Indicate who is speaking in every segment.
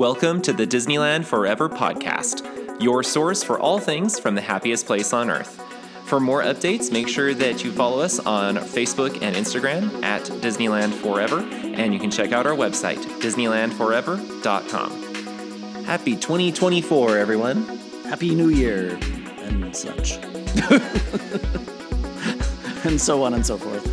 Speaker 1: Welcome to the Disneyland Forever podcast, your source for all things from the happiest place on earth. For more updates, make sure that you follow us on Facebook and Instagram at Disneyland Forever, and you can check out our website, DisneylandForever.com. Happy 2024, everyone.
Speaker 2: Happy New Year and such. and so on and so forth.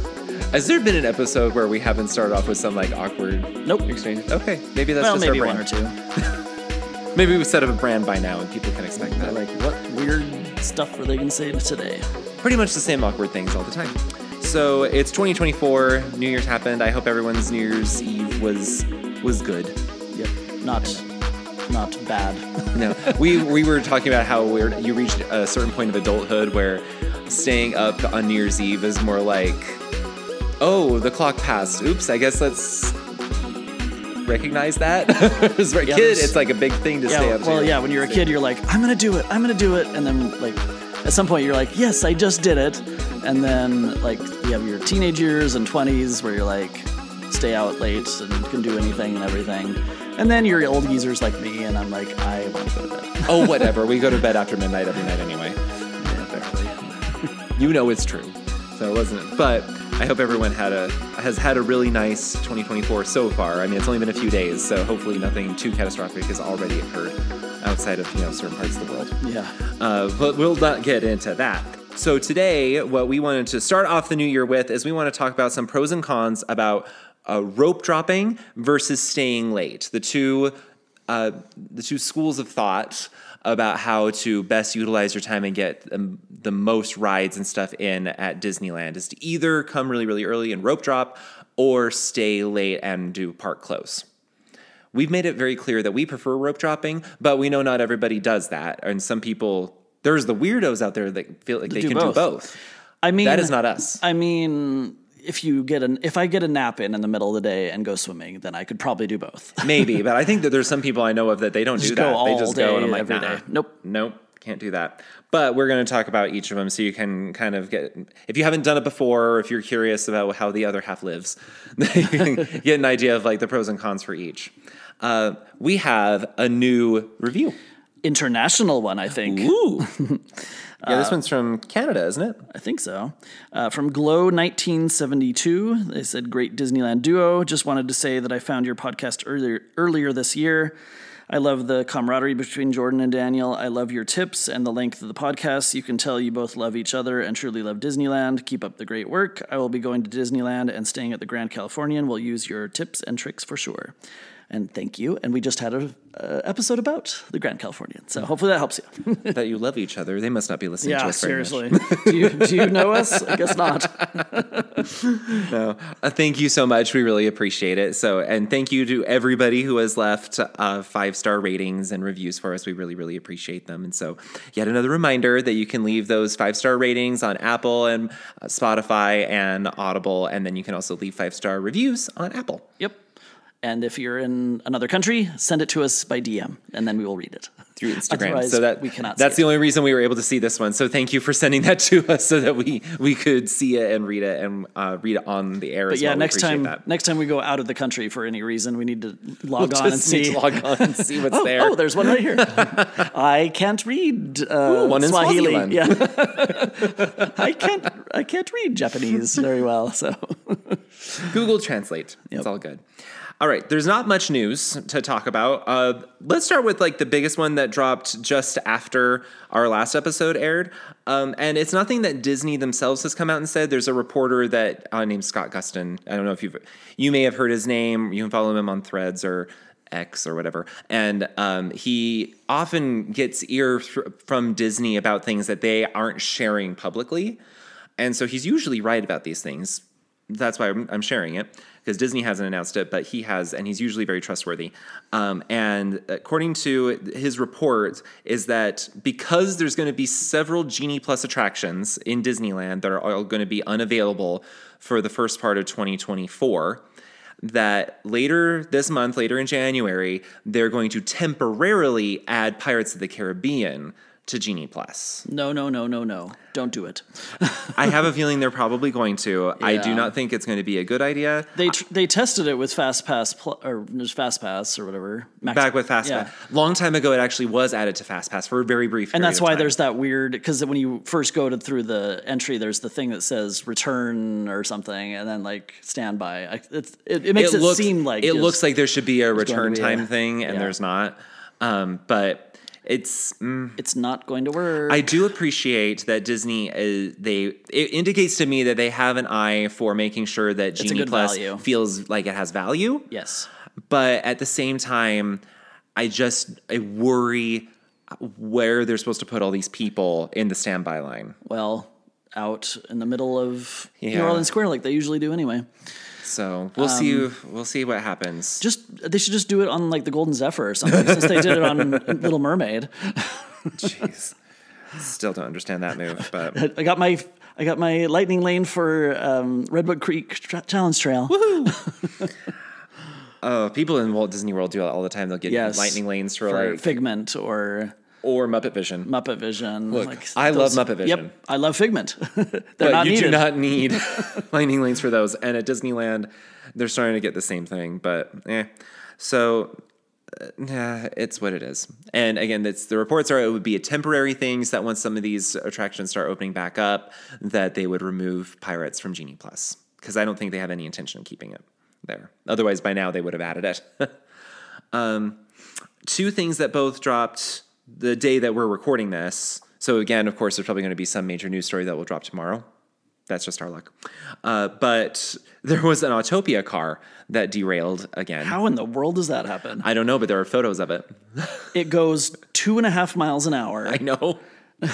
Speaker 1: Has there been an episode where we haven't started off with some like awkward
Speaker 2: Nope.
Speaker 1: exchange? Okay, maybe that's
Speaker 2: well,
Speaker 1: just
Speaker 2: maybe
Speaker 1: our
Speaker 2: one or two.
Speaker 1: Maybe we've set up a brand by now and people can expect that.
Speaker 2: like, what weird stuff are they going to say today?
Speaker 1: pretty much the same awkward things all the time. So it's 2024. New Year's happened. I hope everyone's New Year's Eve was was good.
Speaker 2: Yep. Not, not bad.
Speaker 1: No, we we were talking about how weird you reached a certain point of adulthood where staying up on New Year's Eve is more like, oh, the clock passed. Oops, I guess let's recognize that. As a
Speaker 2: Yeah,
Speaker 1: kid, it's like a big thing to
Speaker 2: yeah.
Speaker 1: stay up.
Speaker 2: Well, yeah. When you're a kid, you're like, I'm to do it. I'm to do it. And then, like, at some point, you're like, yes, I just did it. And then, like, you have your teenage years and 20s where you're like, stay out late and can do anything and everything. And then you're old geezers like me, and I'm like, I want to go to bed.
Speaker 1: Oh, whatever. we go to bed after midnight every night anyway. You know it's true. So it wasn't. But I hope everyone had a has had a really nice 2024 so far. I mean, it's only been a few days, so hopefully nothing too catastrophic has already occurred outside of you know certain parts of the world.
Speaker 2: Yeah.
Speaker 1: Uh, but we'll not get into that. So today, what we wanted to start off the new year with is we want to talk about some pros and cons about uh, rope dropping versus staying late. The two, uh, the two schools of thought about how to best utilize your time and get um, the most rides and stuff in at Disneyland is to either come really, really early and rope drop, or stay late and do park close. We've made it very clear that we prefer rope dropping, but we know not everybody does that. And some people, there's the weirdos out there that feel like they
Speaker 2: do
Speaker 1: can do
Speaker 2: both.
Speaker 1: both.
Speaker 2: I mean,
Speaker 1: That is not us.
Speaker 2: I mean, if you get an if I get a nap in in the middle of the day and go swimming, then I could probably do both.
Speaker 1: Maybe, but I think that there's some people I know of that they don't do that.
Speaker 2: go
Speaker 1: they just go and I'm like,
Speaker 2: every
Speaker 1: nah,
Speaker 2: day. Nope.
Speaker 1: nope, can't do that. But we're going to talk about each of them so you can kind of get, if you haven't done it before, or if you're curious about how the other half lives, you can get an idea of like the pros and cons for each. Uh, we have a new review.
Speaker 2: International one, I think.
Speaker 1: Ooh. yeah, this one's from Canada, isn't it?
Speaker 2: I think so. Uh, from Glow 1972, they said, "Great Disneyland duo. Just wanted to say that I found your podcast earlier earlier this year. I love the camaraderie between Jordan and Daniel. I love your tips and the length of the podcast. You can tell you both love each other and truly love Disneyland. Keep up the great work. I will be going to Disneyland and staying at the Grand Californian. We'll use your tips and tricks for sure." And thank you. And we just had a uh, episode about the Grand Californian, so hopefully that helps you.
Speaker 1: that you love each other. They must not be listening to
Speaker 2: yeah,
Speaker 1: us very
Speaker 2: seriously. do, you, do you know us? I guess not.
Speaker 1: No. Uh, thank you so much. We really appreciate it. So, and thank you to everybody who has left uh, five star ratings and reviews for us. We really, really appreciate them. And so, yet another reminder that you can leave those five star ratings on Apple and uh, Spotify and Audible. And then you can also leave five star reviews on Apple.
Speaker 2: Yep. And if you're in another country, send it to us by DM, and then we will read it
Speaker 1: through Instagram.
Speaker 2: Otherwise,
Speaker 1: so that
Speaker 2: we cannot.
Speaker 1: That's the only reason we were able to see this one. So thank you for sending that to us so that we we could see it and read it and uh, read it on the air.
Speaker 2: But
Speaker 1: as
Speaker 2: yeah,
Speaker 1: well.
Speaker 2: Next time,
Speaker 1: that.
Speaker 2: next time we go out of the country for any reason, we need to log
Speaker 1: We'll
Speaker 2: on and see.
Speaker 1: to log on and see what's
Speaker 2: oh,
Speaker 1: there.
Speaker 2: oh, there's one right here. I can't read uh,
Speaker 1: Ooh, one in
Speaker 2: Swahili.
Speaker 1: Swaziland.
Speaker 2: Yeah, I can't. I can't read Japanese very well. So
Speaker 1: Google Translate. It's all good. All right, there's not much news to talk about. Uh, let's start with like the biggest one that dropped just after our last episode aired, um, and it's nothing that Disney themselves has come out and said. There's a reporter that uh, named Scott Gustin. I don't know if you've you may have heard his name. You can follow him on Threads or X or whatever, and um, he often gets ear th- from Disney about things that they aren't sharing publicly, and so he's usually right about these things that's why I'm, I'm sharing it because Disney hasn't announced it, but he has, and he's usually very trustworthy. Um, and according to his report, is that because there's going to be several Genie Plus attractions in Disneyland that are all going to be unavailable for the first part of 2024, that later this month, later in January, they're going to temporarily add Pirates of the Caribbean to Genie Plus.
Speaker 2: No, no, no, no, no. Don't do it.
Speaker 1: I have a feeling they're probably going to. I do not think it's going to be a good idea.
Speaker 2: They tr- they tested it with FastPass pl- or just FastPass or whatever. Max-
Speaker 1: Back with FastPass.
Speaker 2: Yeah.
Speaker 1: Long time ago, it actually was added to Fast Pass for a very brief
Speaker 2: And that's why there's that weird because when you first go to through the entry, there's the thing that says return or something, and then like standby. I, it, it makes it,
Speaker 1: looks,
Speaker 2: seem like
Speaker 1: it looks like there should be a return
Speaker 2: be
Speaker 1: time
Speaker 2: a-
Speaker 1: thing, and
Speaker 2: yeah.
Speaker 1: there's not. Um, but it's mm,
Speaker 2: it's not going to work.
Speaker 1: I do appreciate that Disney is they it indicates to me that they have an eye for making sure that Genie Plus
Speaker 2: value.
Speaker 1: feels like it has value.
Speaker 2: yes.
Speaker 1: But at the same time, I just I worry where they're supposed to put all these people in the standby line.
Speaker 2: Well, out in the middle of New Orleans Square, like they usually do anyway.
Speaker 1: So we'll see.
Speaker 2: Um,
Speaker 1: We'll see what happens.
Speaker 2: Just they should just do it on like the Golden Zephyr or something, since they did it on Little Mermaid.
Speaker 1: Jeez, still don't understand that move, but
Speaker 2: I got my I got my lightning lane for um, Redwood Creek tra- Challenge Trail.
Speaker 1: uh, people in Walt Disney World do it all the time. They'll get
Speaker 2: Yes.
Speaker 1: lightning lanes for,
Speaker 2: for
Speaker 1: like
Speaker 2: Figment or
Speaker 1: or Muppet Vision.
Speaker 2: Muppet Vision.
Speaker 1: Look,
Speaker 2: like
Speaker 1: I love Muppet Vision.
Speaker 2: Yep, I love Figment. They're
Speaker 1: but
Speaker 2: not
Speaker 1: you
Speaker 2: needed.
Speaker 1: do not need lightning lanes for those. And at Disneyland, they're starting to get the same thing. But eh. So uh, yeah, it's what it is. And again, that's the reports are it would be a temporary things that once some of these attractions start opening back up, that they would remove pirates from Genie Plus because I don't think they have any intention of keeping it there. Otherwise, by now they would have added it. um, two things that both dropped the day that we're recording this. So again, of course, there's probably going to be some major news story that will drop tomorrow. That's just our luck. Uh, but there was an Autopia car that derailed again.
Speaker 2: How in the world does that happen?
Speaker 1: I don't know, but there are photos of it.
Speaker 2: It goes two and a half miles an hour.
Speaker 1: I know.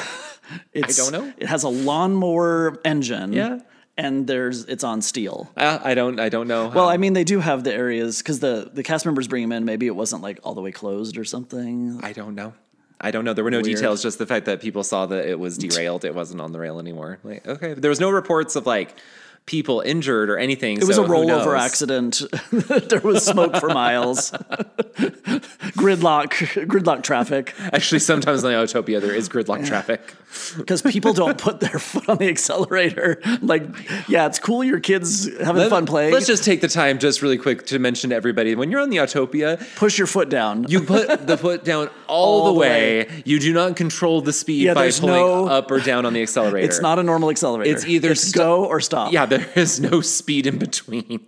Speaker 2: It's,
Speaker 1: don't know.
Speaker 2: It has a lawnmower engine.
Speaker 1: Yeah.
Speaker 2: And there's it's on steel.
Speaker 1: Uh, I don't. I don't know.
Speaker 2: Well, I mean, they do have the areas because the the cast members bring them in. Maybe it wasn't like all the way closed or something.
Speaker 1: I don't know. I don't know. There were no
Speaker 2: Weird.
Speaker 1: details. Just the fact that people saw that it was derailed. It wasn't on the rail anymore. Like, okay. There was no reports of like people injured or anything.
Speaker 2: It was a rollover accident. there was smoke for miles. gridlock, gridlock traffic
Speaker 1: Actually, sometimes on the Autopia there is gridlock traffic.
Speaker 2: because people don't put their foot on the accelerator. Like, yeah, it's cool. Your kids having fun playing.
Speaker 1: Let's just take the time, just really quick, to mention to everybody when you're on the Autopia,
Speaker 2: push your foot down.
Speaker 1: you put the foot down all,
Speaker 2: All
Speaker 1: the
Speaker 2: the
Speaker 1: way. You do not control the speed
Speaker 2: Yeah,
Speaker 1: by pulling
Speaker 2: no-
Speaker 1: up or down on the accelerator.
Speaker 2: it's not a normal accelerator.
Speaker 1: It's either
Speaker 2: it's go or stop.
Speaker 1: Yeah, there is no speed in between.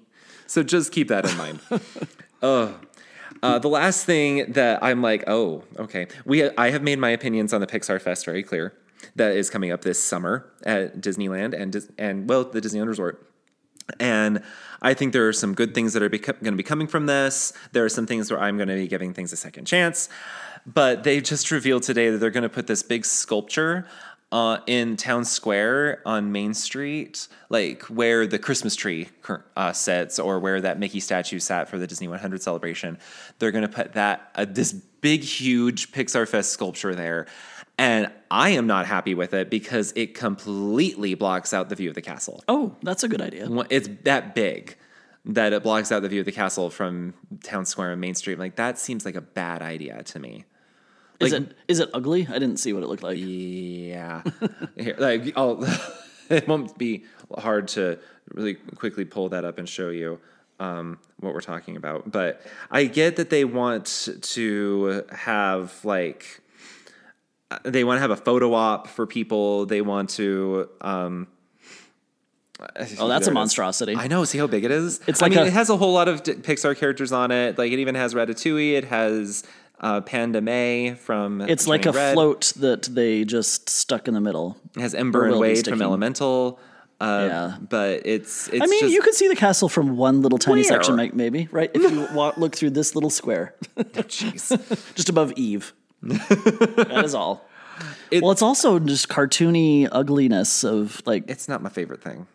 Speaker 1: So just keep that in mind. oh. Uh, the last thing that I'm like, oh, okay. We I have made my opinions on the Pixar Fest very clear. That is coming up this summer at Disneyland and and well, the Disneyland Resort. And I think there are some good things that are going to be coming from this. There are some things where I'm going to be giving things a second chance. But they just revealed today that they're going to put this big sculpture uh, in Town Square on Main Street, like where the Christmas tree uh, sits or where that Mickey statue sat for the Disney 100 celebration. They're going to put that uh, this big, huge Pixar Fest sculpture there. And I am not happy with it because it completely blocks out the view of the castle.
Speaker 2: Oh, that's a good idea.
Speaker 1: It's that big that it blocks out the view of the castle from Town Square and Main Street. Like that seems like a bad idea to me.
Speaker 2: Is it is it ugly? I didn't see what it looked like.
Speaker 1: Yeah, Here, like I'll, it won't be hard to really quickly pull that up and show you um, what we're talking about. But I get that they want to have like they want to have a photo op for people. They want to. Um,
Speaker 2: Oh, that's a monstrosity.
Speaker 1: I know. See how big it is.
Speaker 2: It's
Speaker 1: I
Speaker 2: like
Speaker 1: mean,
Speaker 2: a-
Speaker 1: it has a whole lot of d- Pixar characters on it. Like it even has Ratatouille. It has uh, Panda May from.
Speaker 2: It's like a
Speaker 1: Red.
Speaker 2: float that they just stuck in the middle.
Speaker 1: It has Ember and Wade from Elemental. Uh,
Speaker 2: Yeah.
Speaker 1: But it's it's
Speaker 2: I mean,
Speaker 1: just,
Speaker 2: you could see the castle from one little tiny
Speaker 1: Where?
Speaker 2: section, may- maybe, right? If you walk, look through this little square,
Speaker 1: Jeez.
Speaker 2: just above Eve. that is all.
Speaker 1: It-
Speaker 2: well, it's also just cartoony ugliness of like
Speaker 1: it's not my favorite thing.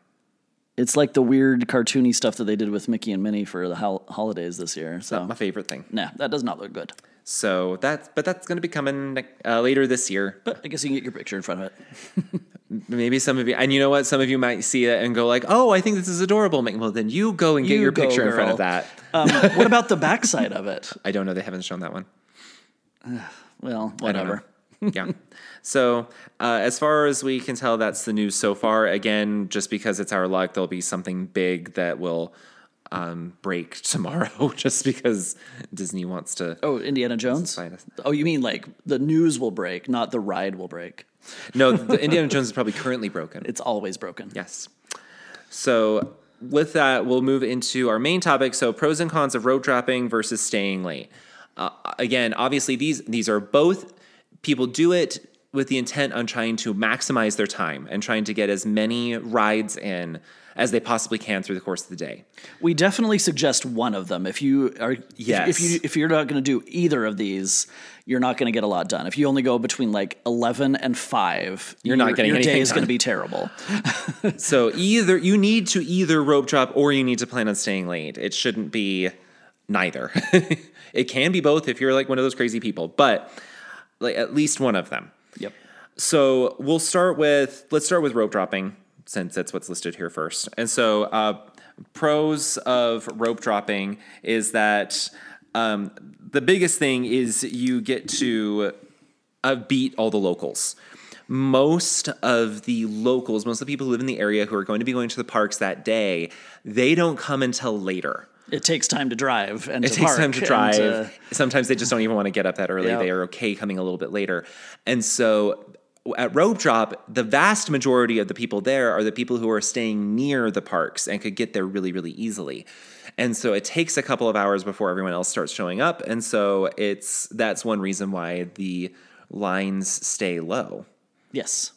Speaker 2: it's like the weird cartoony stuff that they did with Mickey and Minnie for the hol- holidays this year. So,
Speaker 1: My favorite thing.
Speaker 2: nah, that does not look good.
Speaker 1: So that's but that's going to be coming uh, later this year.
Speaker 2: But I guess you can get your picture in front of it.
Speaker 1: Maybe some of you, and you know what? Some of you might see it and go like, "Oh, I think this is adorable." Well, then you go and get
Speaker 2: You
Speaker 1: your
Speaker 2: go,
Speaker 1: picture in front of that.
Speaker 2: Um, what about the backside of it?
Speaker 1: I don't know. They haven't shown that one.
Speaker 2: Well,
Speaker 1: I don't know.
Speaker 2: whatever.
Speaker 1: yeah. So, uh, as far as we can tell, that's the news so far. Again, just because it's our luck, there'll be something big that will um, break tomorrow, just because Disney wants to.
Speaker 2: Oh, Indiana Jones. Oh, you mean like the news will break, not the ride will break.
Speaker 1: No, the Indiana Jones is probably currently broken.
Speaker 2: It's always broken.
Speaker 1: Yes. So with that, we'll move into our main topic. So pros and cons of rope dropping versus staying late. Uh, again, obviously these these are both people do it with the intent on trying to maximize their time and trying to get as many rides in as they possibly can through the course of the day.
Speaker 2: We definitely suggest one of them. If you are, if-
Speaker 1: Yes.
Speaker 2: if, you if you're not going to do either of these, you're not going to get a lot done. If you only go between like eleven and five, you're
Speaker 1: not getting
Speaker 2: your
Speaker 1: anything
Speaker 2: day is
Speaker 1: done.
Speaker 2: going to be terrible.
Speaker 1: So either you need to either rope drop or you need to plan on staying late. It shouldn't be neither. it can be both if you're like one of those crazy people, but like at least one of them.
Speaker 2: Yep.
Speaker 1: So we'll start with let's start with rope dropping since that's what's listed here first. And so uh, pros of rope dropping is that um, the biggest thing is you get to uh, beat all the locals. Most of the locals, most of the people who live in the area who are going to be going to the parks that day, they don't come until later.
Speaker 2: It takes time to drive and
Speaker 1: It
Speaker 2: to
Speaker 1: takes time to drive.
Speaker 2: uh,
Speaker 1: Sometimes they just don't even want to get up that early.
Speaker 2: Yeah.
Speaker 1: They are okay coming a little bit later. And so at Rope Drop, the vast majority of the people there are the people who are staying near the parks and could get there really, really easily. And so it takes a couple of hours before everyone else starts showing up. And so it's that's one reason why the lines stay low.
Speaker 2: yes.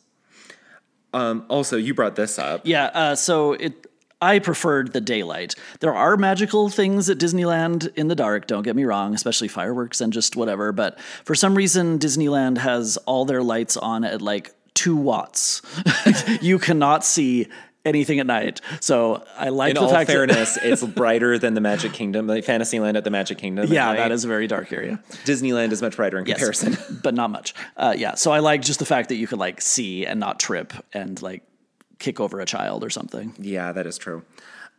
Speaker 1: Um, also, you brought this up.
Speaker 2: Yeah, uh, so it I preferred the daylight. There are magical things at Disneyland in the dark, don't get me wrong, especially fireworks and just whatever, but for some reason Disneyland has all their lights on at like 2 watts. you cannot see anything at night. So I like
Speaker 1: In
Speaker 2: the
Speaker 1: all
Speaker 2: fact that- in
Speaker 1: fairness, it's brighter than the Magic Kingdom, like Fantasyland at the Magic Kingdom.
Speaker 2: yeah, that is a very dark area.
Speaker 1: Disneyland is much brighter in
Speaker 2: Yes,
Speaker 1: comparison.
Speaker 2: but not much. Uh, yeah, so I like just the fact that you could like see and not trip and like kick over a child or something.
Speaker 1: Yeah, that is true.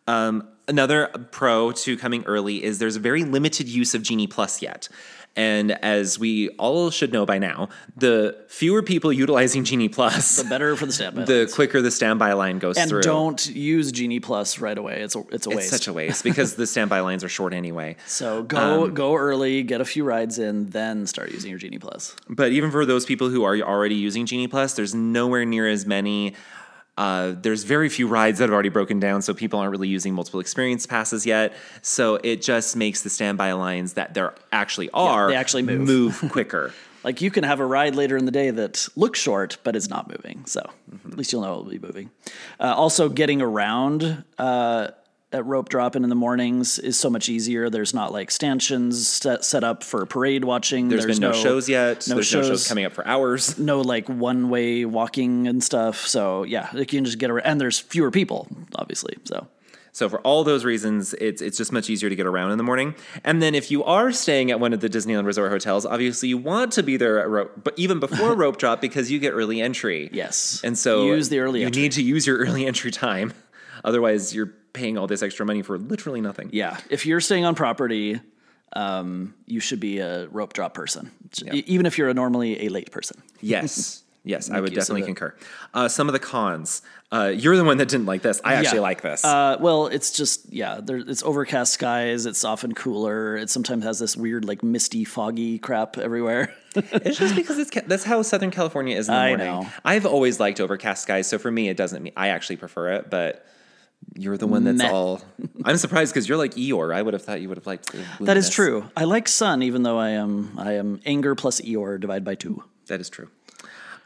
Speaker 1: Um, another pro to coming early is there's very limited use of Genie Plus yet. And as we all should know by now, the fewer people utilizing Genie Plus,
Speaker 2: The better for the standby.
Speaker 1: the quicker the standby line goes
Speaker 2: and
Speaker 1: through.
Speaker 2: don't use Genie Plus right away. It's a it's a waste.
Speaker 1: it's such a waste because the standby lines are short anyway.
Speaker 2: so go
Speaker 1: Um,
Speaker 2: go early, get a few rides in, then start using your Genie Plus.
Speaker 1: But even for those people who are already using Genie Plus, there's nowhere near as many. Uh, there's very few rides that have already broken down, so people aren't really using multiple experience passes yet. So it just makes the standby lines that there actually are
Speaker 2: they actually move.
Speaker 1: move quicker.
Speaker 2: Like you can have a ride later in the day that looks short but is not moving. So
Speaker 1: Mm-hmm.
Speaker 2: at least you'll know it will be moving. Uh, also, getting around uh, at rope dropping in the mornings is so much easier. There's not like stanchions set, set up for parade watching.
Speaker 1: There's been no, shows yet.
Speaker 2: No
Speaker 1: there's
Speaker 2: shows
Speaker 1: no shows coming up for hours.
Speaker 2: no like one way walking and stuff. So yeah, you can just get around, and there's fewer people, obviously. So
Speaker 1: So for all those reasons, it's it's just much easier to get around in the morning. And then if you are staying at one of the Disneyland Resort hotels, obviously you want to be there at rope, but even before rope drop because you get early entry.
Speaker 2: yes,
Speaker 1: And so
Speaker 2: use the early
Speaker 1: You
Speaker 2: entry.
Speaker 1: need to use your early entry time, otherwise you're paying all this extra money for literally nothing.
Speaker 2: Yeah, if you're staying on property, um, you should be a rope drop person, E- even if you're a normally a late person.
Speaker 1: Yes. Yes, I would definitely concur. Uh, some of the cons. Uh, you're the one that didn't like this. I actually
Speaker 2: Yeah.
Speaker 1: like this.
Speaker 2: Uh, well, it's just yeah, there, it's overcast skies. It's often cooler. It sometimes has this weird like misty, foggy crap everywhere.
Speaker 1: It's just because it's that's how Southern California is in the
Speaker 2: I
Speaker 1: morning.
Speaker 2: know.
Speaker 1: I've always liked overcast skies, so for me, it doesn't. mean I actually prefer it, but you're the one that's
Speaker 2: Meh.
Speaker 1: all. I'm surprised because you're like Eeyore. I would have thought you would have liked.
Speaker 2: That is true. I like sun, even though I am I am anger plus Eeyore divided by two.
Speaker 1: That is true.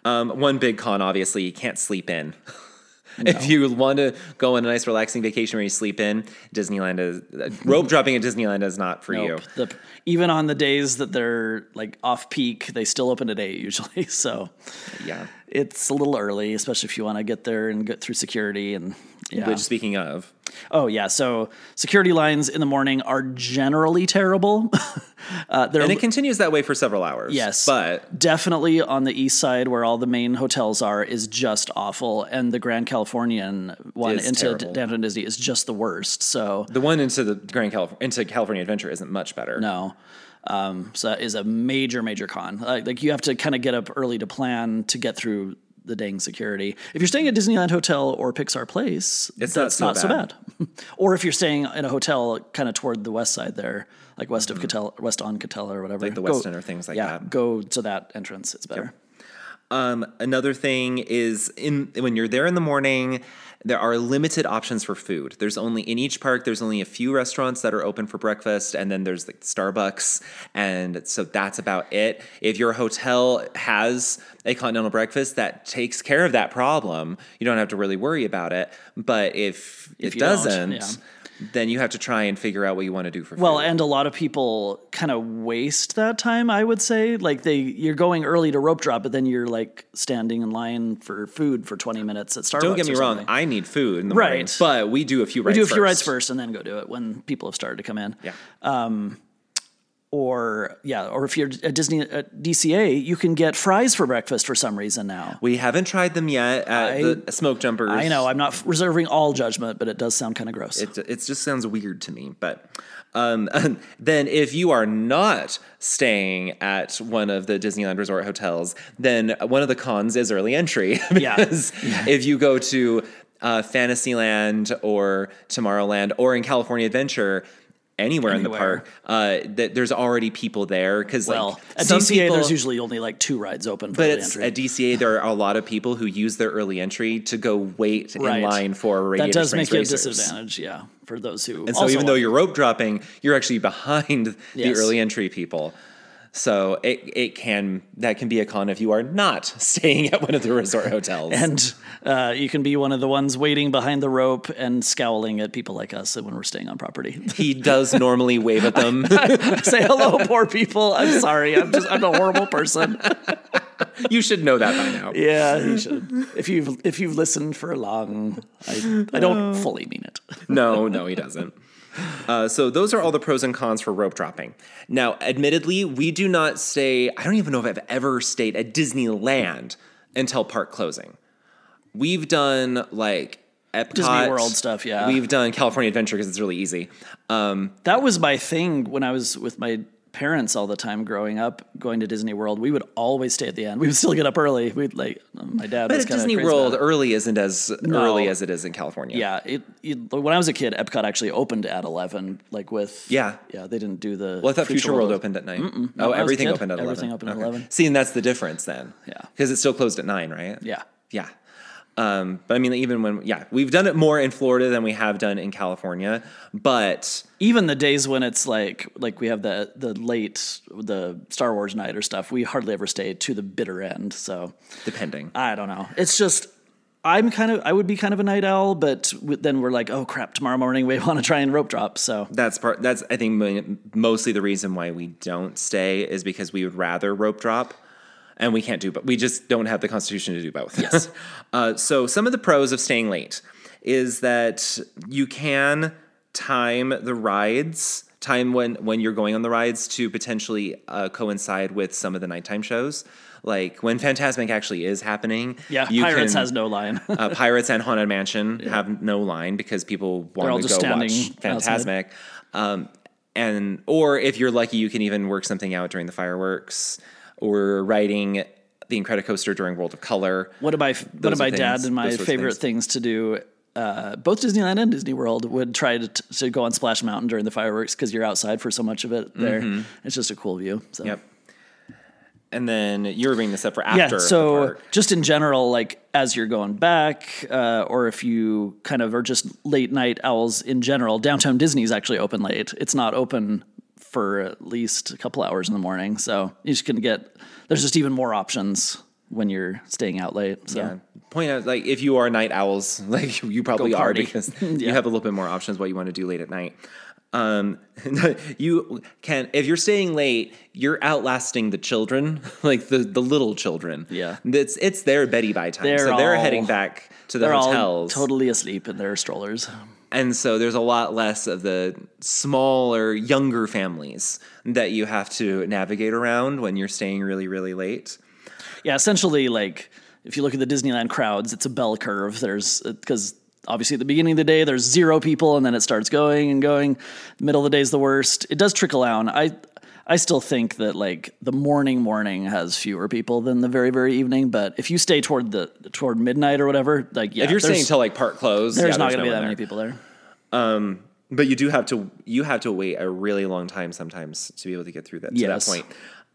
Speaker 1: Um, one big con, obviously, you can't sleep in. If you want to go on a nice relaxing vacation where you sleep in, Disneyland is uh, rope dropping at Disneyland is not for you.
Speaker 2: The, even on the days that they're like off peak, they still open at eight usually. So
Speaker 1: Yeah.
Speaker 2: it's a little early, especially if you want to get there and get through security and yeah.
Speaker 1: Which, speaking of,
Speaker 2: Oh yeah, so security lines in the morning are generally terrible. uh,
Speaker 1: and it continues that way for several hours.
Speaker 2: yes,
Speaker 1: but
Speaker 2: definitely on the east side where all the main hotels are is just awful, and the Grand Californian one into
Speaker 1: terrible.
Speaker 2: Downtown Disney is just the worst. So
Speaker 1: the one into the Grand Calif- into California Adventure isn't much better.
Speaker 2: no. Um, so that is a major, major con. Like, like you have to kind of get up early to plan to get through the dang security. If you're staying at Disneyland Hotel or Pixar Place,
Speaker 1: It's not
Speaker 2: that's
Speaker 1: so
Speaker 2: not so
Speaker 1: bad.
Speaker 2: bad. or if you're staying in a hotel kind of toward the west side there, like west of Katella, west on Katella or whatever,
Speaker 1: Mm-hmm. Like the
Speaker 2: go-
Speaker 1: West End or things like
Speaker 2: yeah,
Speaker 1: that.
Speaker 2: go to that entrance. It's better.
Speaker 1: Um, another thing is in when you're there in the morning, there are limited options for food. There's only in each park. There's only a few restaurants that are open for breakfast, and then there's like Starbucks, and so that's about it. If your hotel has a continental breakfast, that takes care of that problem. You don't have to really worry about it. But if,
Speaker 2: If
Speaker 1: it doesn't,
Speaker 2: yeah.
Speaker 1: Then you have to try and figure out what you want to do for food.
Speaker 2: Well, and a lot of people kind of waste that time. I would say, like they, you're going early to rope drop, but then you're like standing in line for food for 20 minutes at Starbucks.
Speaker 1: don't get me wrong. I need food in the morning, but we do a few rides we
Speaker 2: do a few
Speaker 1: first.
Speaker 2: rides first and then go do it when people have started to come in.
Speaker 1: Yeah.
Speaker 2: Um, Or yeah, or if you're a Disney at DCA, you can get fries for breakfast for some reason now.
Speaker 1: We haven't tried them yet at
Speaker 2: I-
Speaker 1: the smoke jumpers.
Speaker 2: I know I'm not reserving all judgment, but it does sound kind of gross.
Speaker 1: It, it just sounds weird to me. But um, then, if you are not staying at one of the Disneyland Resort hotels, then one of the cons is early entry.
Speaker 2: Yeah.
Speaker 1: because if you go to uh, Fantasyland or Tomorrowland or in California Adventure, anywhere, in the park, uh, that there's already people there. Because
Speaker 2: well,
Speaker 1: like
Speaker 2: at DCA,
Speaker 1: people-
Speaker 2: there's usually only like two rides open for
Speaker 1: But at DCA, there are a lot of people who use their early entry to go wait
Speaker 2: Right.
Speaker 1: in line for
Speaker 2: that
Speaker 1: Radiator
Speaker 2: does
Speaker 1: Springs
Speaker 2: make you a disadvantage, yeah, for those who.
Speaker 1: And so even though you're rope dropping, you're actually behind the early entry people. So it it can that can be a con if you are not staying at one of the resort hotels.
Speaker 2: and uh, you can be one of the ones waiting behind the rope and scowling at people like us when we're staying on property.
Speaker 1: he does normally wave at them.
Speaker 2: Say hello, poor people. I'm sorry. I'm just I'm a horrible person.
Speaker 1: you should know that by now.
Speaker 2: Yeah, you should. If you've if you've listened for a long, I I don't fully mean it.
Speaker 1: No, no, he doesn't. Uh, so those are all the pros and cons for rope dropping. Now, admittedly, we do not stay. I don't even know if I've ever stayed at Disneyland until park closing. We've done like Epcot,
Speaker 2: Disney World stuff, yeah.
Speaker 1: We've done California Adventure because it's really easy. Um,
Speaker 2: That was my thing when I was with my parents all the time growing up, going to Disney World. We would always stay at the end. We would still get up early. We'd like um, my dad
Speaker 1: but
Speaker 2: was
Speaker 1: at Disney World, early isn't as early as it is in California.
Speaker 2: Yeah, it, it, when I was a kid, Epcot actually opened at eleven. Like with
Speaker 1: Yeah.
Speaker 2: yeah, they didn't do the.
Speaker 1: Well, I thought Future World opened at nine.
Speaker 2: No,
Speaker 1: Oh,
Speaker 2: when I was a
Speaker 1: everything opened at eleven.
Speaker 2: everything opened at 11.
Speaker 1: See, and that's the difference then.
Speaker 2: Yeah.
Speaker 1: because it still closed at nine, right?
Speaker 2: Yeah,
Speaker 1: Yeah. Um, but I mean, even when, yeah, we've done it more in Florida than we have done in California. But
Speaker 2: even the days when it's like like we have the the late the Star Wars night or stuff, we hardly ever stay to the bitter end. So
Speaker 1: depending,
Speaker 2: I don't know. It's just. I'm kind of, I would be kind of a night owl, but then we're like, oh crap, tomorrow morning we want to try and rope drop. So
Speaker 1: that's part, that's, I think, mostly the reason why we don't stay is because we would rather rope drop. And we can't do, but we just don't have the constitution to do both. Yes. uh, so some of the pros of staying late is that you can time the rides, time when when you're going on the rides to potentially uh, coincide with some of the nighttime shows. Like when Fantasmic actually is happening,
Speaker 2: yeah,
Speaker 1: you
Speaker 2: Pirates
Speaker 1: can-
Speaker 2: has no line.
Speaker 1: uh, Pirates and Haunted Mansion have no line because people want to go watch Fantasmic. Um, and or if you're lucky, you can even work something out during the fireworks or riding the Incredicoaster during World of Color.
Speaker 2: One of my one of my dad and my
Speaker 1: those sorts of
Speaker 2: favorite things. to do. Uh, both Disneyland and Disney World would try to, to go on Splash Mountain during the fireworks because you're outside for so much of it. There, it's just a cool view. So.
Speaker 1: Mm-hmm. Yep. And then you were bringing this up for after.
Speaker 2: Yeah. So just in general, like as you're going back, uh, or if you kind of are just late night owls in general, downtown Disney is actually open late. It's not open for at least a couple hours in the morning. So you just can get. There's just even more options when you're staying out late. So.
Speaker 1: Yeah. Point out, like, if you are night owls, like you probably are because you have a little bit more options what you want to do late at night. Um, you can, if you're staying late, you're outlasting the children, like the, the little children.
Speaker 2: Yeah.
Speaker 1: It's, it's their Betty by time.
Speaker 2: They're
Speaker 1: so they're
Speaker 2: all-
Speaker 1: heading back to the
Speaker 2: They're all
Speaker 1: hotels.
Speaker 2: totally asleep in their strollers.
Speaker 1: And so there's a lot less of the smaller, younger families that you have to navigate around when you're staying really, really late.
Speaker 2: Yeah, essentially, like if you look at the Disneyland crowds, it's a bell curve. There's uh, because obviously at the beginning of the day there's zero people, and then it starts going and going. The middle of the day is the worst. It does trickle down. I I still think that like the morning morning has fewer people than the very very evening. But if you stay toward the toward midnight or whatever, like yeah,
Speaker 1: if you're staying till like park close,
Speaker 2: there's
Speaker 1: yeah,
Speaker 2: not going to
Speaker 1: no
Speaker 2: be that
Speaker 1: there.
Speaker 2: many people there.
Speaker 1: Um, But you do have to you have to wait a really long time sometimes to be able to get through that to
Speaker 2: Yes.
Speaker 1: that point.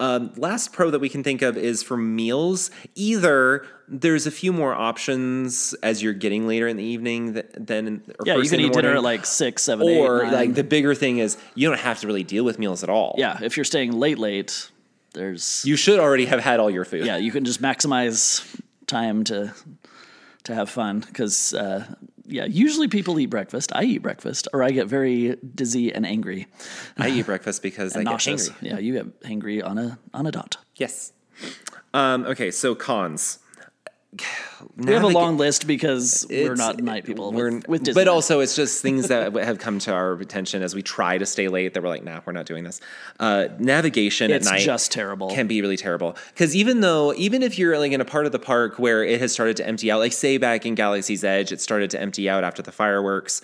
Speaker 1: Um, last pro that we can think of is for meals. Either there's a few more options as you're getting later in the evening th- than
Speaker 2: Yeah, you can eat dinner at like six, seven,
Speaker 1: or
Speaker 2: nine.
Speaker 1: like the bigger thing is you don't have to really deal with meals at all.
Speaker 2: yeah. If you're staying late, late, there's
Speaker 1: you should already have had all your food.
Speaker 2: yeah, you can just maximize time to to have fun because uh, yeah, usually people eat breakfast. I eat breakfast, or I get very dizzy and angry,
Speaker 1: I eat breakfast because I
Speaker 2: and
Speaker 1: get
Speaker 2: nauseous. Yeah, you get hangry on a on a dot.
Speaker 1: Yes. Um, okay, so cons.
Speaker 2: We have a long list because we're not night people
Speaker 1: We're,
Speaker 2: with, with Disney.
Speaker 1: but also it's just things that have come to our attention as we try to stay late that we're like, nah, we're not doing this. Uh, navigation
Speaker 2: It's
Speaker 1: at night
Speaker 2: just terrible.
Speaker 1: Can be really terrible because even though even if you're like in a part of the park where it has started to empty out, like say back in Galaxy's Edge, it started to empty out after the fireworks,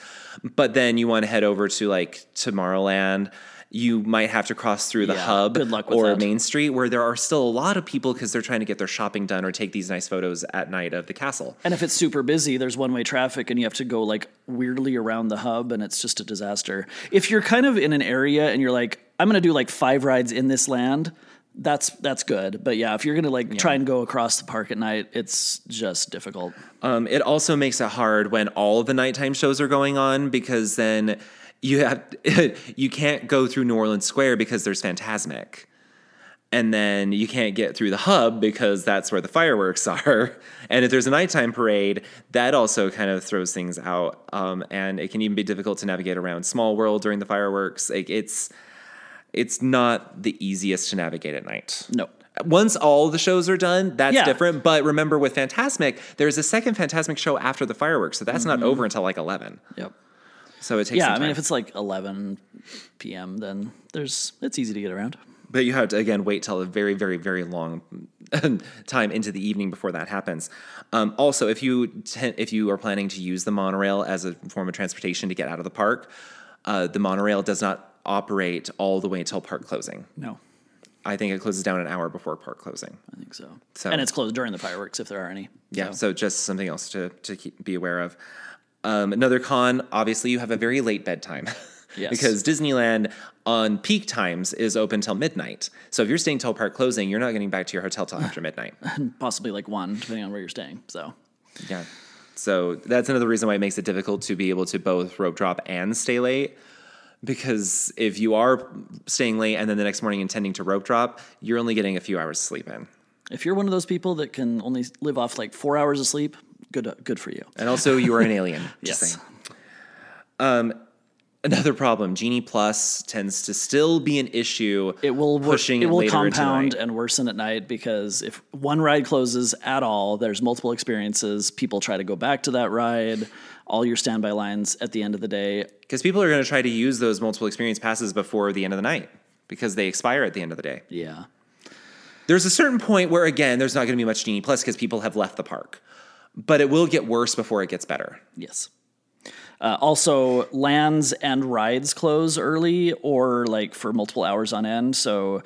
Speaker 1: but then you want to head over to like Tomorrowland. You might have to cross through the
Speaker 2: Yeah,
Speaker 1: hub
Speaker 2: good luck with
Speaker 1: or
Speaker 2: that.
Speaker 1: Main Street, where there are still a lot of people because they're trying to get their shopping done or take these nice photos at night of the castle.
Speaker 2: And if it's super busy, there's one way traffic and you have to go like weirdly around the hub and it's just a disaster. If you're kind of in an area and you're like, I'm going to do like five rides in this land, that's that's good. But yeah, if you're going to like try and go across the park at night, it's just difficult.
Speaker 1: Um, it also makes it hard when all of the nighttime shows are going on because then you have you can't go through New Orleans Square because there's Fantasmic. And then you can't get through the hub because that's where the fireworks are. And if there's a nighttime parade, that also kind of throws things out. Um, and it can even be difficult to navigate around Small World during the fireworks. Like it's it's not the easiest to navigate at night.
Speaker 2: No.
Speaker 1: Once all the shows are done, that's
Speaker 2: Yeah.
Speaker 1: different. But remember, with Fantasmic, there's a second Fantasmic show after the fireworks, so that's not over until like eleven.
Speaker 2: Yep.
Speaker 1: So it takes.
Speaker 2: Yeah, I mean if it's like 11 p.m., then there's it's easy to get around.
Speaker 1: but you have to again wait till a very, very, very long time into the evening before that happens. Um, also, if you ten- if you are planning to use the monorail as a form of transportation to get out of the park, uh, the monorail does not operate all the way until park closing.
Speaker 2: No.
Speaker 1: I think it closes down an hour before park closing.
Speaker 2: I think so.
Speaker 1: So-
Speaker 2: and it's closed during the fireworks if there are any.
Speaker 1: Yeah,
Speaker 2: So,
Speaker 1: so just something else to to keep, be aware of. Um, another con, obviously, you have a very late bedtime.
Speaker 2: Yes.
Speaker 1: because Disneyland on peak times is open till midnight. So if you're staying till park closing, you're not getting back to your hotel till after midnight.
Speaker 2: possibly like one depending on where you're staying. So
Speaker 1: Yeah. So that's another reason why it makes it difficult to be able to both rope drop and stay late. Because if you are staying late and then the next morning intending to rope drop, you're only getting a few hours of sleep in.
Speaker 2: if you're one of those people that can only live off like four hours of sleep, good good for you.
Speaker 1: And also, you are an alien.
Speaker 2: Yes.
Speaker 1: saying. Um, another problem: Genie Plus tends to still be an issue.
Speaker 2: It will
Speaker 1: pushing
Speaker 2: it will compound and worsen at night because if one ride closes at all, there's multiple experiences. People try to go back to that ride. All your standby lines at the end of the day.
Speaker 1: because people are going to try to use those multiple experience passes before the end of the night because they expire at the end of the day.
Speaker 2: Yeah.
Speaker 1: There's a certain point where again, there's not going to be much Genie Plus because people have left the park, but it will get worse before it gets better.
Speaker 2: Yes. Uh, also, lands and rides close early or like for multiple hours on end. So,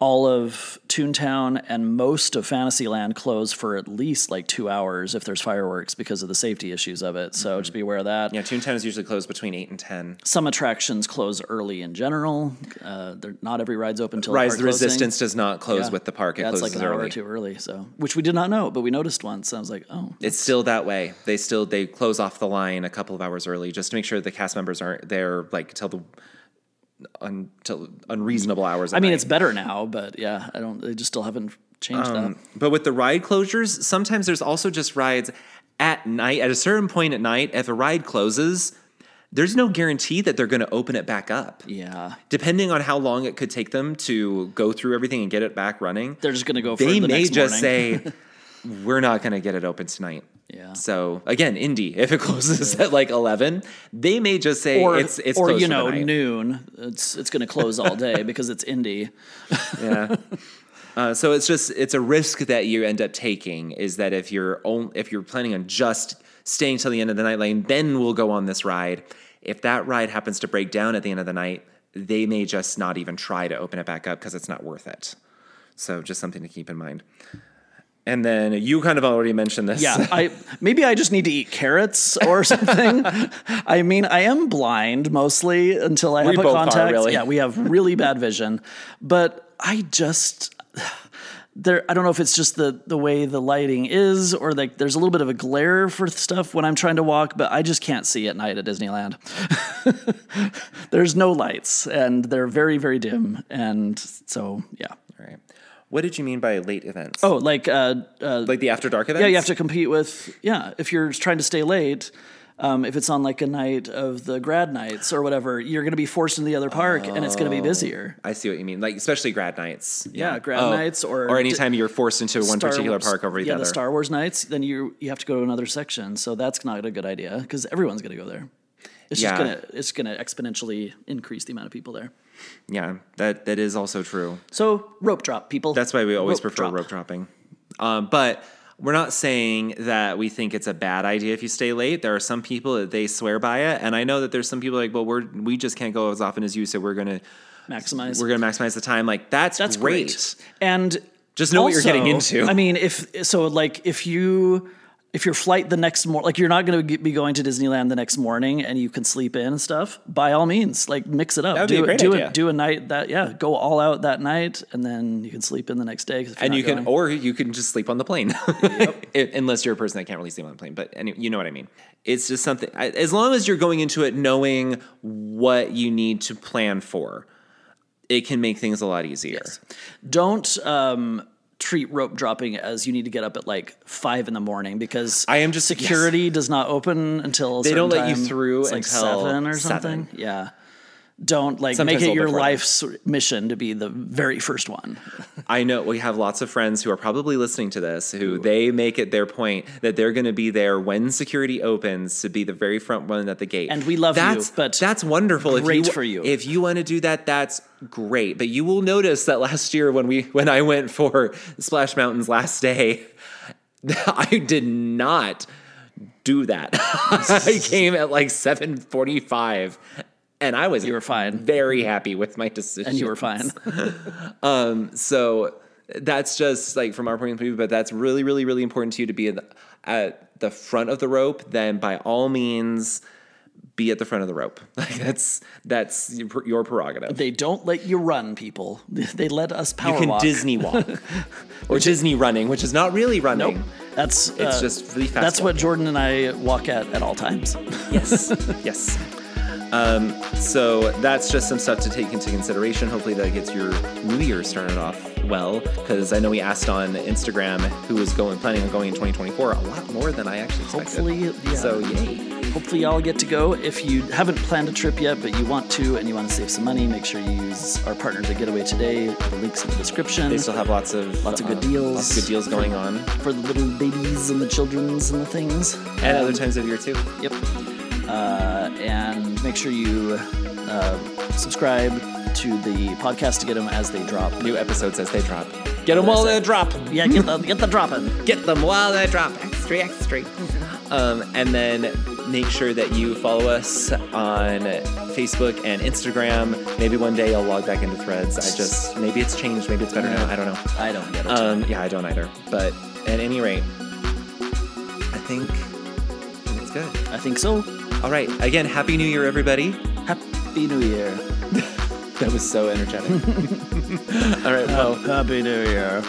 Speaker 2: all of Toontown and most of Fantasyland close for at least like two hours if there's fireworks because of the safety issues of it. So, just be aware of that.
Speaker 1: Yeah, Toontown is usually closed between eight and ten.
Speaker 2: Some attractions close early in general. Uh, they're, not every ride's open until
Speaker 1: Rise the
Speaker 2: closing.
Speaker 1: Resistance does not close
Speaker 2: Yeah.
Speaker 1: with the park; it
Speaker 2: yeah,
Speaker 1: closes
Speaker 2: like an hour or
Speaker 1: early.
Speaker 2: two early. So, which we did not know, but we noticed once. I was like, oh,
Speaker 1: It's still that way. They still they close off the line a couple of hours early just to make sure the cast members aren't there like till the until unreasonable hours.
Speaker 2: I mean, it's better now, but yeah, I don't. They just still haven't changed um, that.
Speaker 1: but with the ride closures, sometimes there's also just rides at night. At a certain point at night, if a ride closes, there's no guarantee that they're going to open it back up.
Speaker 2: Yeah,
Speaker 1: Depending on how long it could take them to go through everything and get it back running,
Speaker 2: they're just gonna go for
Speaker 1: they
Speaker 2: the
Speaker 1: may just say, "We're not going to get it open tonight."
Speaker 2: Yeah.
Speaker 1: So again, Indy, if it closes at like eleven, they may just say
Speaker 2: or
Speaker 1: it's it's
Speaker 2: or you know noon. It's it's gonna close all day because it's Indy.
Speaker 1: yeah. Uh, so it's just it's a risk that you end up taking is that if you're on, if you're planning on just staying till the end of the night lane, then we'll go on this ride. If that ride happens to break down at the end of the night, they may just not even try to open it back up because it's not worth it. So just something to keep in mind. And then you kind of already mentioned this.
Speaker 2: Yeah, I maybe I just need to eat carrots or something. I mean, I am blind mostly until I
Speaker 1: We
Speaker 2: put
Speaker 1: both are, really.
Speaker 2: Yeah, we have really bad vision, but I just there. I don't know if it's just the the way the lighting is, or like there's a little bit of a glare for stuff when I'm trying to walk, but I just can't see at night at Disneyland. there's no lights, and they're very very dim, and so yeah.
Speaker 1: What did you mean by late events?
Speaker 2: Oh, like uh, uh,
Speaker 1: like the after dark events?
Speaker 2: Yeah, you have to compete with yeah. If you're trying to stay late, um, if it's on like a night of the grad nights or whatever, you're going to be forced into the other park, and it's going to be busier.
Speaker 1: I see what you mean. Like especially grad nights.
Speaker 2: Yeah, grad
Speaker 1: Oh,
Speaker 2: nights or
Speaker 1: or anytime you're forced into one
Speaker 2: Star
Speaker 1: particular
Speaker 2: Wars-
Speaker 1: park over the
Speaker 2: yeah,
Speaker 1: other.
Speaker 2: the Star Wars nights, then you you have to go to another section. So that's not a good idea because everyone's going to go there. It's
Speaker 1: Yeah.
Speaker 2: just gonna it's gonna exponentially increase the amount of people there.
Speaker 1: Yeah, that that is also true.
Speaker 2: So rope drop people.
Speaker 1: That's why we always
Speaker 2: Rope
Speaker 1: prefer
Speaker 2: drop.
Speaker 1: rope dropping. Um, but we're not saying that we think it's a bad idea if you stay late. There are some people that they swear by it, and I know that there's some people like, well, we're we just can't go as often as you, so we're gonna
Speaker 2: maximize.
Speaker 1: we're gonna maximize the time. Like that's
Speaker 2: That's
Speaker 1: great.
Speaker 2: great. And
Speaker 1: Just know what you're getting into.
Speaker 2: I mean, if so, like if you if your flight the next morning, like you're not going to be going to Disneyland the next morning, and you can sleep in and stuff. By all means, like mix it up.
Speaker 1: That would
Speaker 2: do
Speaker 1: be a great
Speaker 2: do
Speaker 1: idea.
Speaker 2: A, do a night that yeah, go all out that night, and then you can sleep in the next day.
Speaker 1: and you can,
Speaker 2: going-
Speaker 1: or you can just sleep on the plane, I- unless you're a person that can't really sleep on the plane. But any, you know what I mean. It's just something. I- As long as you're going into it knowing what you need to plan for, it can make things a lot easier.
Speaker 2: don't um, treat rope dropping as you need to get up at like five in the morning because
Speaker 1: I am just-
Speaker 2: security does not open until
Speaker 1: They don't let you through
Speaker 2: It's like
Speaker 1: until
Speaker 2: seven or
Speaker 1: seven.
Speaker 2: something. Yeah. Don't like
Speaker 1: Sometimes
Speaker 2: make it your life's mission to be the very first one.
Speaker 1: I know we have lots of friends who are probably listening to this who they make it their point that they're going to be there when security opens to be the very front one at the gate.
Speaker 2: And we love you,
Speaker 1: that's,
Speaker 2: but
Speaker 1: that's wonderful.
Speaker 2: great
Speaker 1: if you,
Speaker 2: for you.
Speaker 1: If you want to do that, that's great. But you will notice that last year when we when I went for Splash Mountain's last day, I did not do that. I came at like seven forty five. And I was
Speaker 2: You were fine.
Speaker 1: very happy with my decision.
Speaker 2: And you were fine.
Speaker 1: So that's just like from our point of view, but that's really, really, really important to you to be at the, at the front of the rope. Then by all means, be at the front of the rope. Like that's that's your prerogative.
Speaker 2: they don't let you run, people. They let us power
Speaker 1: You can
Speaker 2: walk.
Speaker 1: Disney walk or Disney running, which is not really running.
Speaker 2: Nope. That's
Speaker 1: It's
Speaker 2: uh,
Speaker 1: just really fast.
Speaker 2: That's what. Jordan and I walk at at all times.
Speaker 1: Yes. yes. Um, so that's just some stuff to take into consideration. Hopefully that gets your new year started off well, because I know we asked on Instagram who was going planning on going in 2024 a lot more than I actually expected.
Speaker 2: Hopefully, yeah.
Speaker 1: So yay.
Speaker 2: Hopefully, y'all get to go. If you haven't planned a trip yet, but you want to and you want to save some money, make sure you use our partners at Get Away Today. The links in the description.
Speaker 1: They still have lots of
Speaker 2: Lots of good
Speaker 1: um,
Speaker 2: deals.
Speaker 1: Lots of good deals going on,
Speaker 2: for the little babies and the childrens and the things.
Speaker 1: and
Speaker 2: Um,
Speaker 1: other times of year too.
Speaker 2: Yep. Uh, and make sure you uh, subscribe to the podcast to get them as they drop.
Speaker 1: New episodes as they drop. Get them while they drop.
Speaker 2: Yeah, get the, get the dropping.
Speaker 1: Get them while they drop. Extra, extra. Um, and then make sure that you follow us on Facebook and Instagram. Maybe one day I'll log back into Threads. I just maybe it's changed. Maybe it's better now. I don't know.
Speaker 2: I don't get it.
Speaker 1: Um, yeah, I don't either. But at any rate, I think, I think it's good.
Speaker 2: I think so.
Speaker 1: All right. Again, happy New Year, everybody.
Speaker 2: Happy New Year.
Speaker 1: That was so energetic. All right. Well.
Speaker 2: Happy New Year.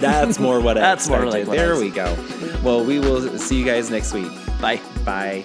Speaker 1: That's more what I
Speaker 2: That's more
Speaker 1: expected.
Speaker 2: like what I
Speaker 1: There we go. Well, we will see you guys next week.
Speaker 2: Bye.
Speaker 1: Bye.